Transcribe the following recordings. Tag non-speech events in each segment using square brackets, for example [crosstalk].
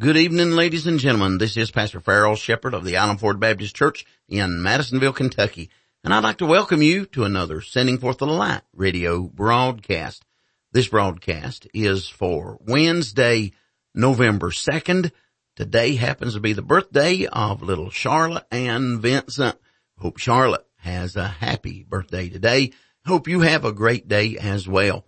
Good evening, ladies and gentlemen. This is Pastor Farrell Shepherd of the Island Ford Baptist Church in Madisonville, Kentucky. And I'd like to welcome you to another Sending Forth the Light radio broadcast. This broadcast is for Wednesday, November 2nd. Today happens to be the birthday of little Charlotte and Vincent. Hope Charlotte has a happy birthday today. Hope you have a great day as well.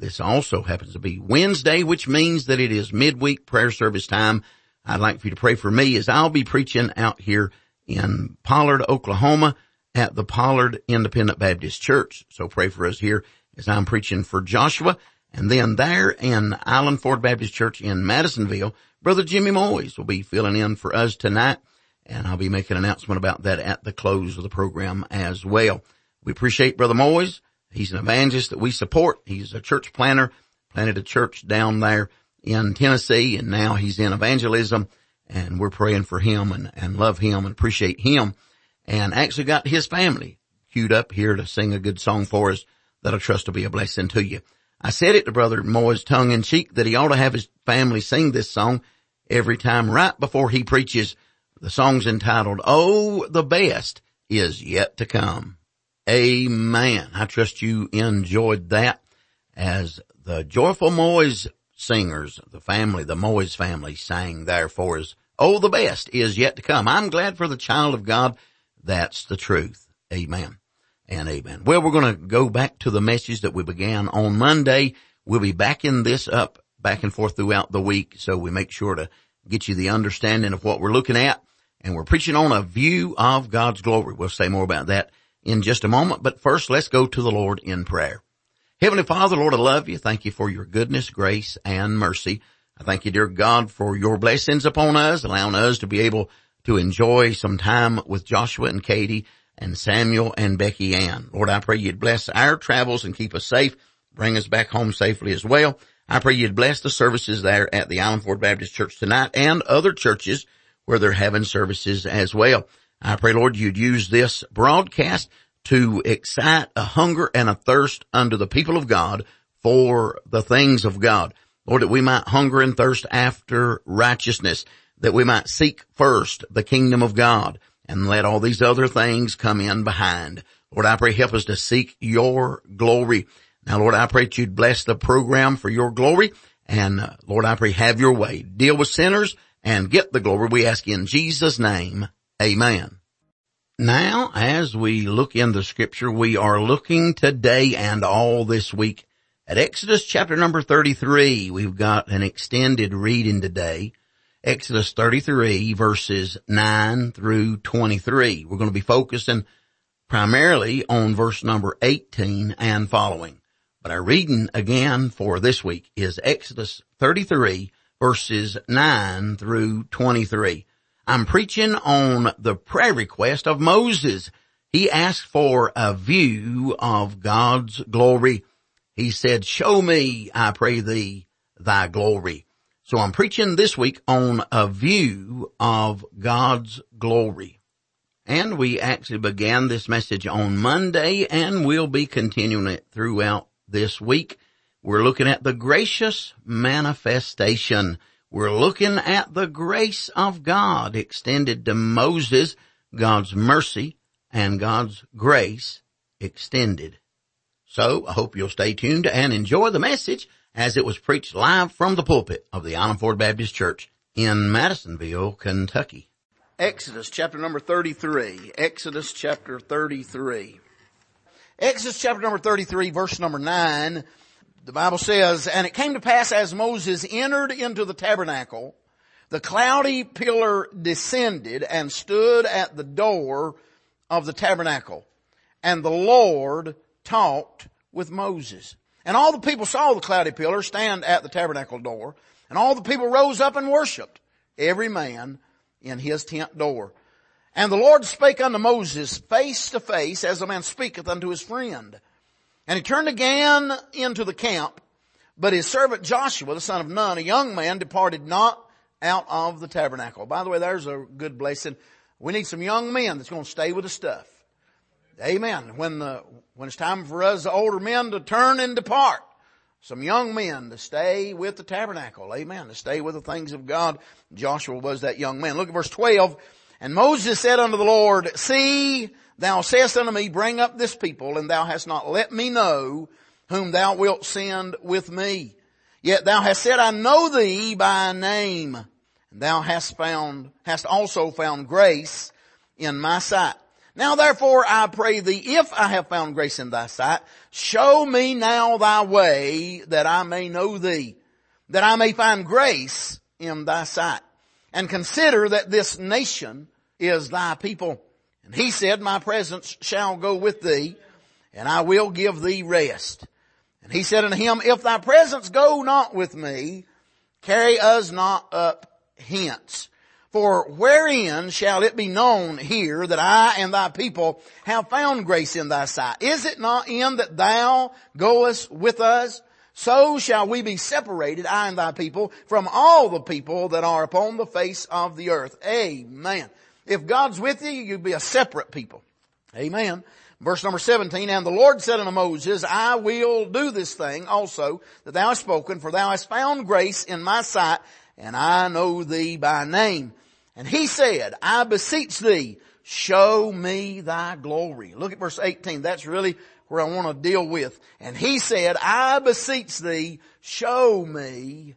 This also happens to be Wednesday, which means that it is midweek prayer service time. I'd like for you to pray for me as I'll be preaching out here in Pollard, Oklahoma at the Pollard Independent Baptist Church. So pray for us here as I'm preaching for Joshua. And then there in Island Ford Baptist Church in Madisonville, Brother Jimmy Moyes will be filling in for us tonight. And I'll be making an announcement about that at the close of the program as well. We appreciate Brother Moyes He's an evangelist that we support. He's a church planner, planted a church down there in Tennessee and now he's in evangelism and we're praying for him and, and love him and appreciate him and actually got his family queued up here to sing a good song for us that I trust will be a blessing to you. I said it to Brother Moyes tongue in cheek that he ought to have his family sing this song every time right before he preaches. The song's entitled, Oh, the best is yet to come. Amen. I trust you enjoyed that as the Joyful Moyes singers, the family, the Moyes family sang there for us. Oh, the best is yet to come. I'm glad for the child of God. That's the truth. Amen and amen. Well, we're going to go back to the message that we began on Monday. We'll be backing this up back and forth throughout the week. So we make sure to get you the understanding of what we're looking at. And we're preaching on a view of God's glory. We'll say more about that in just a moment, but first let's go to the Lord in prayer. Heavenly Father, Lord, I love you. Thank you for your goodness, grace, and mercy. I thank you, dear God, for your blessings upon us, allowing us to be able to enjoy some time with Joshua and Katie and Samuel and Becky Ann. Lord, I pray you'd bless our travels and keep us safe, bring us back home safely as well. I pray you'd bless the services there at the Island Ford Baptist Church tonight and other churches where they're having services as well. I pray, Lord, you'd use this broadcast to excite a hunger and a thirst unto the people of God for the things of God. Lord, that we might hunger and thirst after righteousness, that we might seek first the kingdom of God and let all these other things come in behind. Lord, I pray help us to seek your glory. Now, Lord, I pray that you'd bless the program for your glory. And uh, Lord, I pray have your way. Deal with sinners and get the glory. We ask in Jesus name. Amen. Now, as we look in the scripture, we are looking today and all this week at Exodus chapter number 33. We've got an extended reading today. Exodus 33 verses 9 through 23. We're going to be focusing primarily on verse number 18 and following. But our reading again for this week is Exodus 33 verses 9 through 23. I'm preaching on the prayer request of Moses. He asked for a view of God's glory. He said, show me, I pray thee, thy glory. So I'm preaching this week on a view of God's glory. And we actually began this message on Monday and we'll be continuing it throughout this week. We're looking at the gracious manifestation we're looking at the grace of God extended to Moses, God's mercy and God's grace extended. So I hope you'll stay tuned and enjoy the message as it was preached live from the pulpit of the Island Ford Baptist Church in Madisonville, Kentucky. Exodus chapter number 33. Exodus chapter 33. Exodus chapter number 33 verse number 9 the Bible says, and it came to pass as Moses entered into the tabernacle, the cloudy pillar descended and stood at the door of the tabernacle. And the Lord talked with Moses. And all the people saw the cloudy pillar stand at the tabernacle door. And all the people rose up and worshiped, every man in his tent door. And the Lord spake unto Moses face to face as a man speaketh unto his friend. And he turned again into the camp, but his servant Joshua, the son of Nun, a young man, departed not out of the tabernacle. By the way, there's a good blessing. We need some young men that's going to stay with the stuff. Amen. When the, when it's time for us the older men to turn and depart, some young men to stay with the tabernacle. Amen. To stay with the things of God. Joshua was that young man. Look at verse 12. And Moses said unto the Lord, See, thou sayest unto me, bring up this people, and thou hast not let me know whom thou wilt send with me. Yet thou hast said, I know thee by name. And thou hast found, hast also found grace in my sight. Now therefore I pray thee, if I have found grace in thy sight, show me now thy way that I may know thee, that I may find grace in thy sight. And consider that this nation is thy people. And he said, my presence shall go with thee, and I will give thee rest. And he said unto him, if thy presence go not with me, carry us not up hence. For wherein shall it be known here that I and thy people have found grace in thy sight? Is it not in that thou goest with us? So shall we be separated, I and thy people, from all the people that are upon the face of the earth. Amen. If God's with you, you'll be a separate people. Amen. Verse number 17, and the Lord said unto Moses, I will do this thing also that thou hast spoken, for thou hast found grace in my sight, and I know thee by name. And he said, I beseech thee, show me thy glory. Look at verse 18. That's really where I want to deal with. And he said, I beseech thee, show me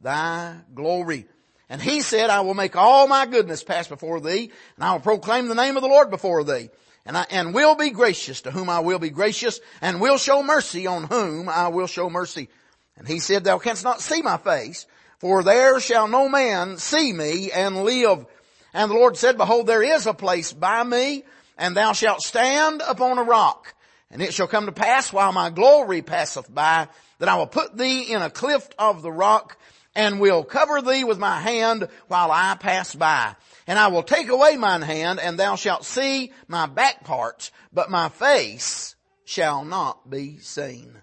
thy glory. And he said, I will make all my goodness pass before thee, and I will proclaim the name of the Lord before thee. And I, and will be gracious to whom I will be gracious, and will show mercy on whom I will show mercy. And he said, thou canst not see my face, for there shall no man see me and live. And the Lord said, behold, there is a place by me, and thou shalt stand upon a rock. And it shall come to pass while my glory passeth by, that I will put thee in a clift of the rock, and will cover thee with my hand while I pass by. And I will take away mine hand, and thou shalt see my back parts, but my face shall not be seen.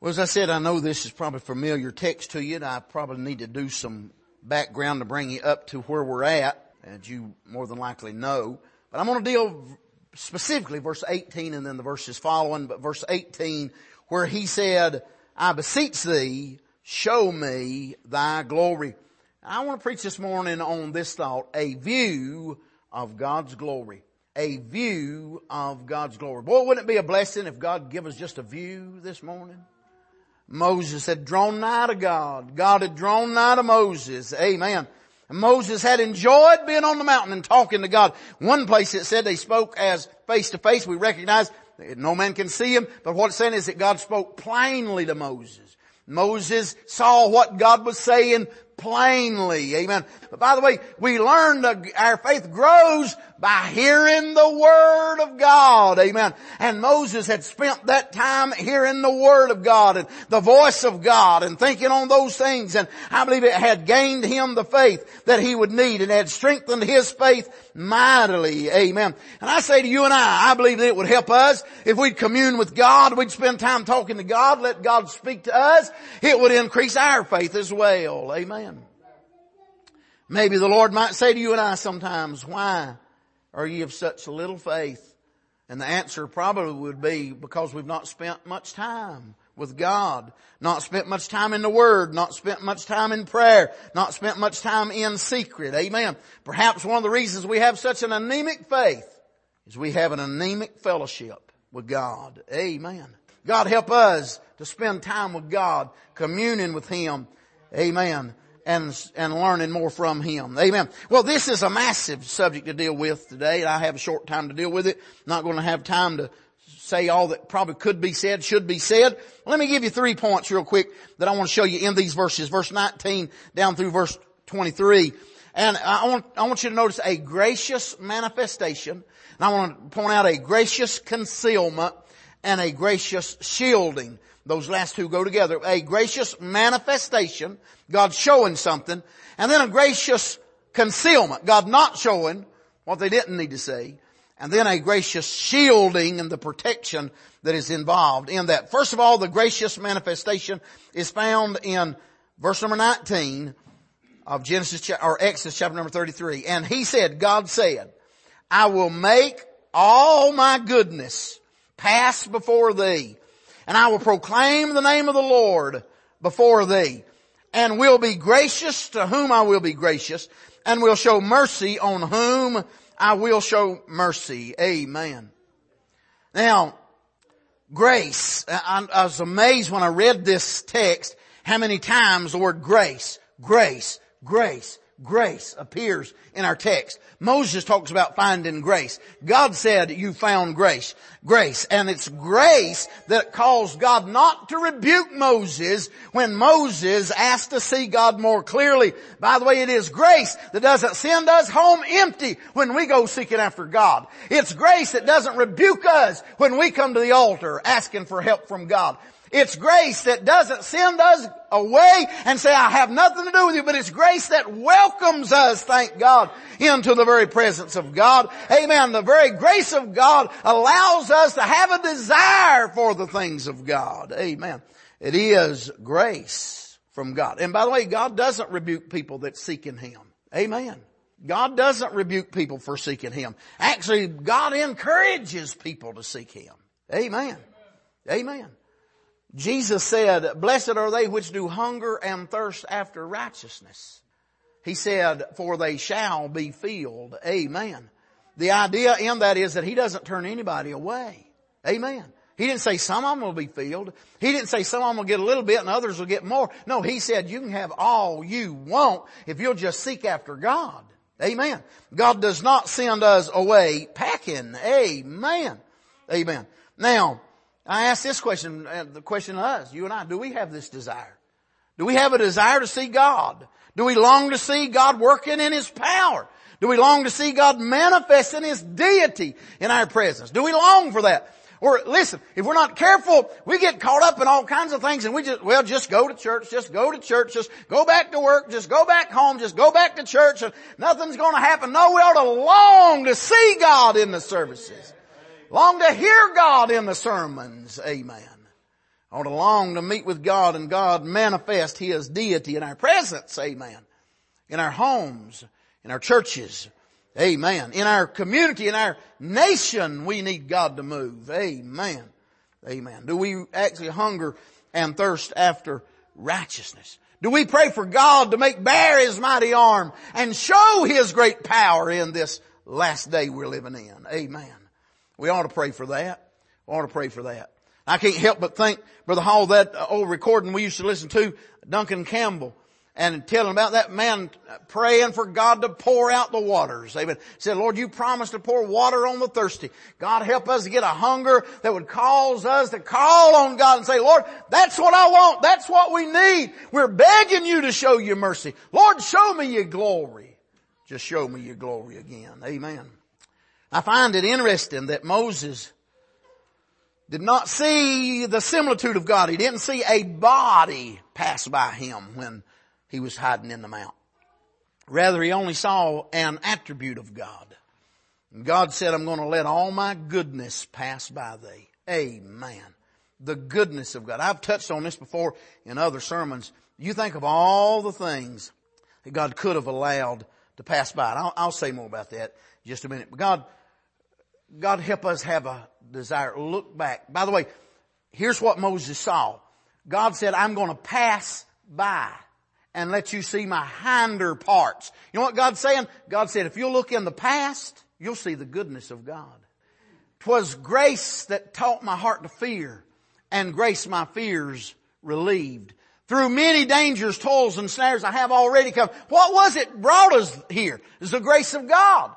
Well, as I said, I know this is probably familiar text to you, and I probably need to do some background to bring you up to where we're at, as you more than likely know. But I'm going to deal specifically verse 18 and then the verses following, but verse 18 where he said, I beseech thee, show me thy glory. I want to preach this morning on this thought, a view of God's glory. A view of God's glory. Boy, wouldn't it be a blessing if God give us just a view this morning? Moses had drawn nigh to God. God had drawn nigh to Moses. Amen. Moses had enjoyed being on the mountain and talking to God. One place it said they spoke as face to face. We recognize no man can see him, but what it's saying is that God spoke plainly to Moses. Moses saw what God was saying plainly. Amen. But by the way, we learn that our faith grows by hearing the Word of God. Amen. And Moses had spent that time hearing the Word of God and the voice of God and thinking on those things. And I believe it had gained him the faith that he would need and had strengthened his faith mightily. Amen. And I say to you and I, I believe that it would help us if we'd commune with God, we'd spend time talking to God, let God speak to us. It would increase our faith as well. Amen. Maybe the Lord might say to you and I sometimes, why are ye of such little faith? And the answer probably would be because we've not spent much time with God, not spent much time in the Word, not spent much time in prayer, not spent much time in secret. Amen. Perhaps one of the reasons we have such an anemic faith is we have an anemic fellowship with God. Amen. God help us to spend time with God, communing with Him. Amen and, and learning more from Him. Amen. Well, this is a massive subject to deal with today. I have a short time to deal with it. Not going to have time to say all that probably could be said, should be said. Let me give you three points real quick that I want to show you in these verses. Verse 19 down through verse 23. And I want, I want you to notice a gracious manifestation. And I want to point out a gracious concealment and a gracious shielding. Those last two go together. A gracious manifestation, God showing something, and then a gracious concealment, God not showing what they didn't need to see, and then a gracious shielding and the protection that is involved in that. First of all, the gracious manifestation is found in verse number 19 of Genesis or Exodus chapter number 33. And he said, God said, I will make all my goodness pass before thee And I will proclaim the name of the Lord before thee and will be gracious to whom I will be gracious and will show mercy on whom I will show mercy. Amen. Now, grace. I, I was amazed when I read this text how many times the word grace, grace, grace, grace appears in our text. Moses talks about finding grace. God said you found grace. Grace. And it's grace that caused God not to rebuke Moses when Moses asked to see God more clearly. By the way, it is grace that doesn't send us home empty when we go seeking after God. It's grace that doesn't rebuke us when we come to the altar asking for help from God. It's grace that doesn't send us away and say, I have nothing to do with you, but it's grace that welcomes us, thank God, into the very presence of God. Amen. The very grace of God allows us to have a desire for the things of God. Amen. It is grace from God. And by the way, God doesn't rebuke people that seek in Him. Amen. God doesn't rebuke people for seeking Him. Actually, God encourages people to seek Him. Amen. Amen. Jesus said, blessed are they which do hunger and thirst after righteousness. He said, for they shall be filled. Amen. The idea in that is that He doesn't turn anybody away. Amen. He didn't say some of them will be filled. He didn't say some of them will get a little bit and others will get more. No, He said you can have all you want if you'll just seek after God. Amen. God does not send us away packing. Amen. Amen. Now, I ask this question, uh, the question to us, you and I, do we have this desire? Do we have a desire to see God? Do we long to see God working in His power? Do we long to see God manifesting His deity in our presence? Do we long for that? Or listen, if we're not careful, we get caught up in all kinds of things and we just, well, just go to church, just go to church, just go back to work, just go back home, just go back to church and nothing's gonna happen. No, we ought to long to see God in the services. Long to hear God in the sermons. Amen. I want to long to meet with God and God manifest His deity in our presence. Amen. In our homes, in our churches. Amen. In our community, in our nation, we need God to move. Amen. Amen. Do we actually hunger and thirst after righteousness? Do we pray for God to make bare His mighty arm and show His great power in this last day we're living in? Amen. We ought to pray for that. We ought to pray for that. I can't help but think, Brother Hall, that old recording we used to listen to, Duncan Campbell, and telling about that man praying for God to pour out the waters. Amen. Said, Lord, you promised to pour water on the thirsty. God help us to get a hunger that would cause us to call on God and say, Lord, that's what I want. That's what we need. We're begging you to show your mercy. Lord, show me your glory. Just show me your glory again. Amen. I find it interesting that Moses did not see the similitude of God. He didn't see a body pass by him when he was hiding in the mount. Rather, he only saw an attribute of God. And God said, I'm going to let all my goodness pass by thee. Amen. The goodness of God. I've touched on this before in other sermons. You think of all the things that God could have allowed to pass by. I'll, I'll say more about that just a minute. But God God help us have a desire. Look back. By the way, here's what Moses saw. God said, I'm going to pass by and let you see my hinder parts. You know what God's saying? God said, if you'll look in the past, you'll see the goodness of God. Twas grace that taught my heart to fear and grace my fears relieved. Through many dangers, toils, and snares I have already come. What was it brought us here? It's the grace of God.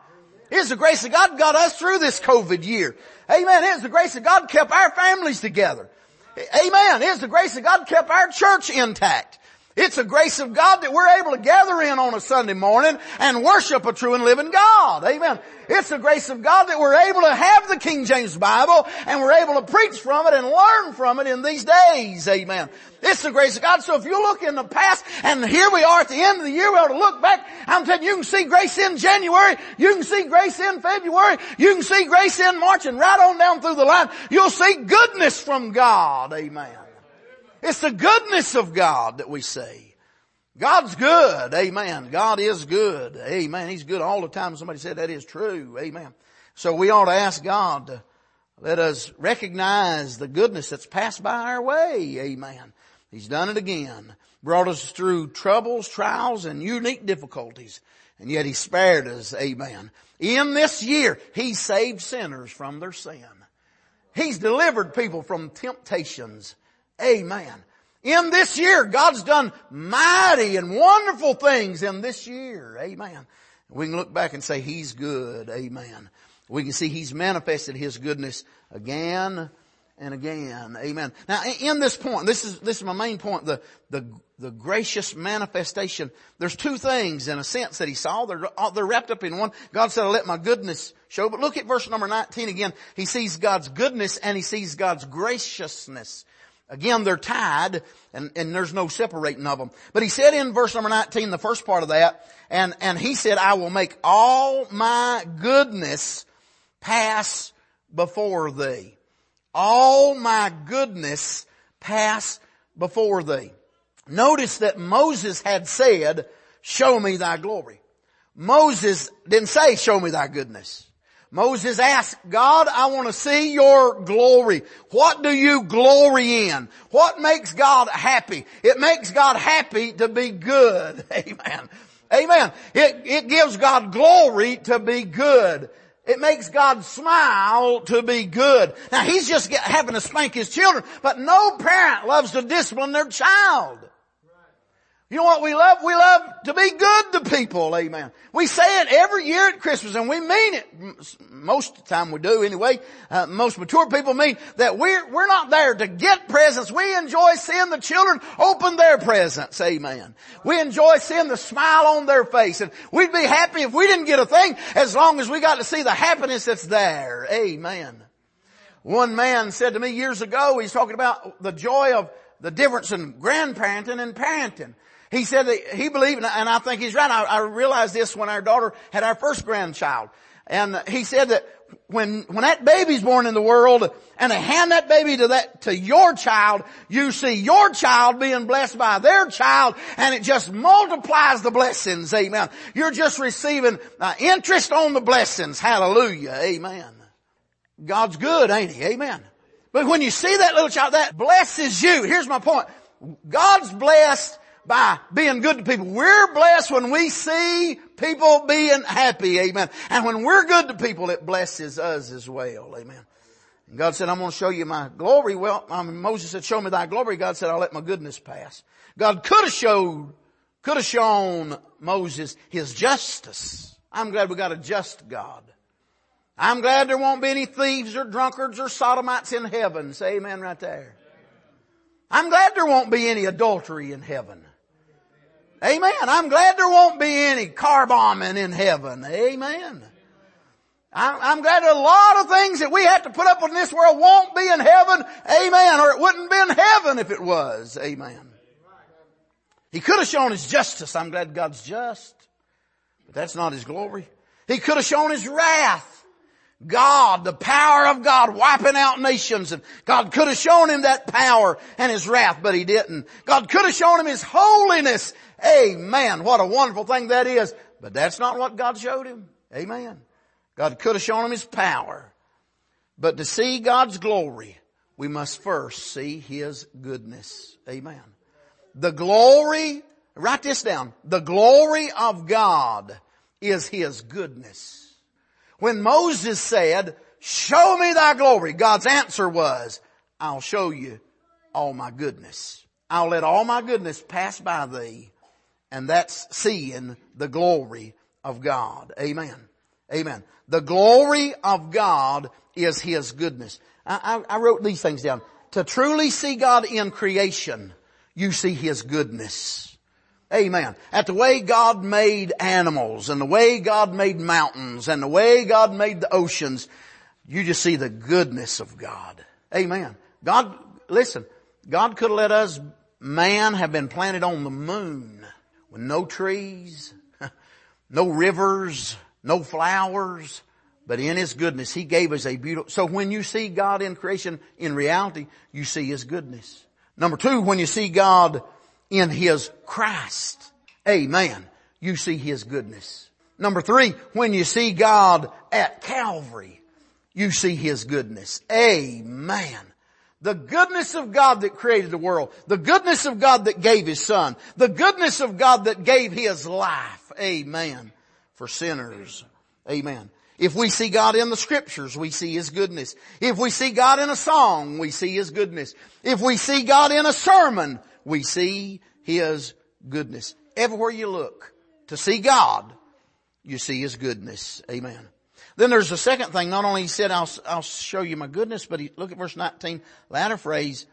It's the grace of God got us through this COVID year. Amen. It's the grace of God kept our families together. Amen. It's the grace of God kept our church intact. It's the grace of God that we're able to gather in on a Sunday morning and worship a true and living God. Amen. It's the grace of God that we're able to have the King James Bible and we're able to preach from it and learn from it in these days. Amen. It's the grace of God. So if you look in the past and here we are at the end of the year, we ought to look back. I'm telling you, you can see grace in January. You can see grace in February. You can see grace in March and right on down through the line. You'll see goodness from God. Amen. It's the goodness of God that we see. God's good. Amen. God is good. Amen. He's good all the time. Somebody said that is true. Amen. So we ought to ask God to Let us recognize the goodness that's passed by our way. Amen. He's done it again. Brought us through troubles, trials, and unique difficulties. And yet He spared us. Amen. In this year, He saved sinners from their sin. He's delivered people from temptations. Amen. In this year, God's done mighty and wonderful things in this year. Amen. We can look back and say He's good. Amen. We can see He's manifested His goodness again and again. Amen. Now in this point, this is, this is my main point, the, the, the gracious manifestation. There's two things in a sense that he saw. They're, uh, they're wrapped up in one. God said, I'll let my goodness show. But look at verse number 19 again. He sees God's goodness and he sees God's graciousness. Again, they're tied and, and there's no separating of them. But he said in verse number 19, the first part of that, and, and he said, I will make all my goodness pass before thee. All my goodness pass before thee. Notice that Moses had said, show me thy glory. Moses didn't say, show me thy goodness. Moses asked, God, I want to see your glory. What do you glory in? What makes God happy? It makes God happy to be good. [laughs] Amen. Amen. It, it gives God glory to be good. It makes God smile to be good. Now he's just get, having to spank his children, but no parent loves to discipline their child. You know what we love? We love to be good to people, amen. We say it every year at Christmas and we mean it. Most of the time we do anyway. Uh, most mature people mean that we're, we're not there to get presents. We enjoy seeing the children open their presents, amen. We enjoy seeing the smile on their face and we'd be happy if we didn't get a thing as long as we got to see the happiness that's there, amen. One man said to me years ago, he's talking about the joy of the difference in grandparenting and parenting. He said that he believed, and I think he's right. I, I realized this when our daughter had our first grandchild. And he said that when, when that baby's born in the world and they hand that baby to that, to your child, you see your child being blessed by their child and it just multiplies the blessings. Amen. You're just receiving uh, interest on the blessings. Hallelujah. Amen. God's good, ain't he? Amen. But when you see that little child, that blesses you. Here's my point. God's blessed by being good to people. We're blessed when we see people being happy. Amen. And when we're good to people, it blesses us as well. Amen. And God said, I'm going to show you my glory. Well, Moses said, show me thy glory. God said, I'll let my goodness pass. God could have showed, could have shown Moses his justice. I'm glad we got a just God. I'm glad there won't be any thieves or drunkards or sodomites in heaven. Say amen right there. I'm glad there won't be any adultery in heaven. Amen. I'm glad there won't be any car bombing in heaven. Amen. I'm glad a lot of things that we have to put up with in this world won't be in heaven. Amen. Or it wouldn't be in heaven if it was. Amen. He could have shown his justice. I'm glad God's just. But that's not his glory. He could have shown his wrath. God, the power of God wiping out nations and God could have shown him that power and his wrath, but he didn't. God could have shown him his holiness Amen. What a wonderful thing that is. But that's not what God showed him. Amen. God could have shown him his power. But to see God's glory, we must first see his goodness. Amen. The glory, write this down. The glory of God is his goodness. When Moses said, show me thy glory, God's answer was, I'll show you all my goodness. I'll let all my goodness pass by thee and that's seeing the glory of God. Amen. Amen. The glory of God is His goodness. I, I, I wrote these things down. To truly see God in creation, you see His goodness. Amen. At the way God made animals and the way God made mountains and the way God made the oceans, you just see the goodness of God. Amen. God, listen, God could have let us, man, have been planted on the moon with no trees, [laughs] no rivers, no flowers, but in His goodness, He gave us a beautiful, so when you see God in creation, in reality, you see His goodness. Number two, when you see God in His Christ, amen, you see His goodness. Number three, when you see God at Calvary, you see His goodness. Amen. The goodness of God that created the world. The goodness of God that gave His Son. The goodness of God that gave His life. Amen. For sinners. Amen. If we see God in the scriptures, we see His goodness. If we see God in a song, we see His goodness. If we see God in a sermon, we see His goodness. Everywhere you look to see God, you see His goodness. Amen. Then there's the second thing. Not only he said, I'll, I'll show you my goodness, but he, look at verse 19, latter phrase,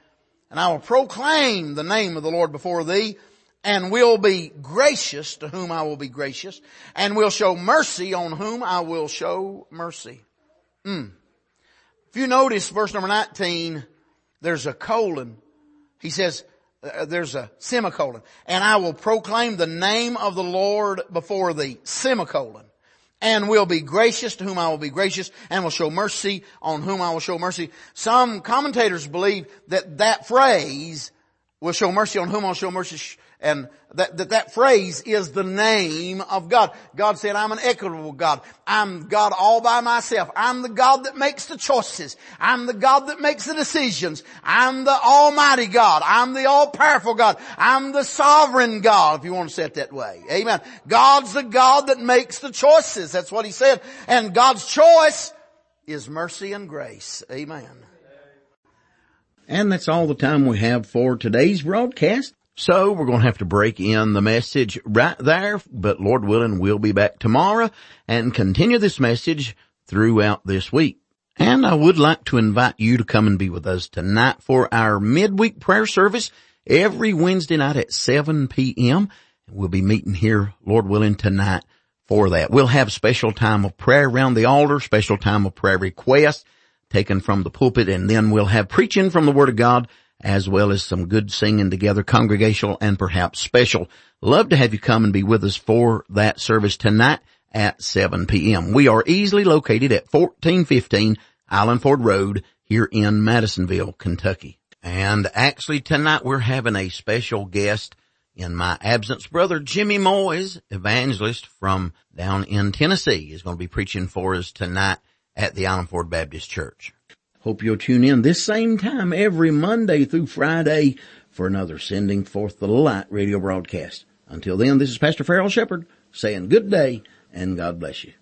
and I will proclaim the name of the Lord before thee and will be gracious to whom I will be gracious and will show mercy on whom I will show mercy. Mm. If you notice verse number 19, there's a colon. He says, uh, there's a semicolon. And I will proclaim the name of the Lord before thee. Semicolon and will be gracious to whom I will be gracious and will show mercy on whom I will show mercy. Some commentators believe that that phrase will show mercy on whom I'll show mercy and that, that, that phrase is the name of God. God said, I'm an equitable God. I'm God all by myself. I'm the God that makes the choices. I'm the God that makes the decisions. I'm the almighty God. I'm the all powerful God. I'm the sovereign God, if you want to say it that way. Amen. God's the God that makes the choices. That's what he said. And God's choice is mercy and grace. Amen. And that's all the time we have for today's broadcast. So we're going to have to break in the message right there, but Lord willing, we'll be back tomorrow and continue this message throughout this week. And I would like to invite you to come and be with us tonight for our midweek prayer service every Wednesday night at 7 p.m. We'll be meeting here, Lord willing, tonight for that. We'll have special time of prayer around the altar, special time of prayer requests taken from the pulpit, and then we'll have preaching from the Word of God as well as some good singing together, congregational and perhaps special. Love to have you come and be with us for that service tonight at 7 p.m. We are easily located at 1415 Island Ford Road here in Madisonville, Kentucky. And actually tonight we're having a special guest in my absence. Brother Jimmy Moyes, evangelist from down in Tennessee, is going to be preaching for us tonight at the Island Ford Baptist Church. Hope you'll tune in this same time every Monday through Friday for another Sending Forth the Light radio broadcast. Until then, this is Pastor Farrell Shepherd saying good day and God bless you.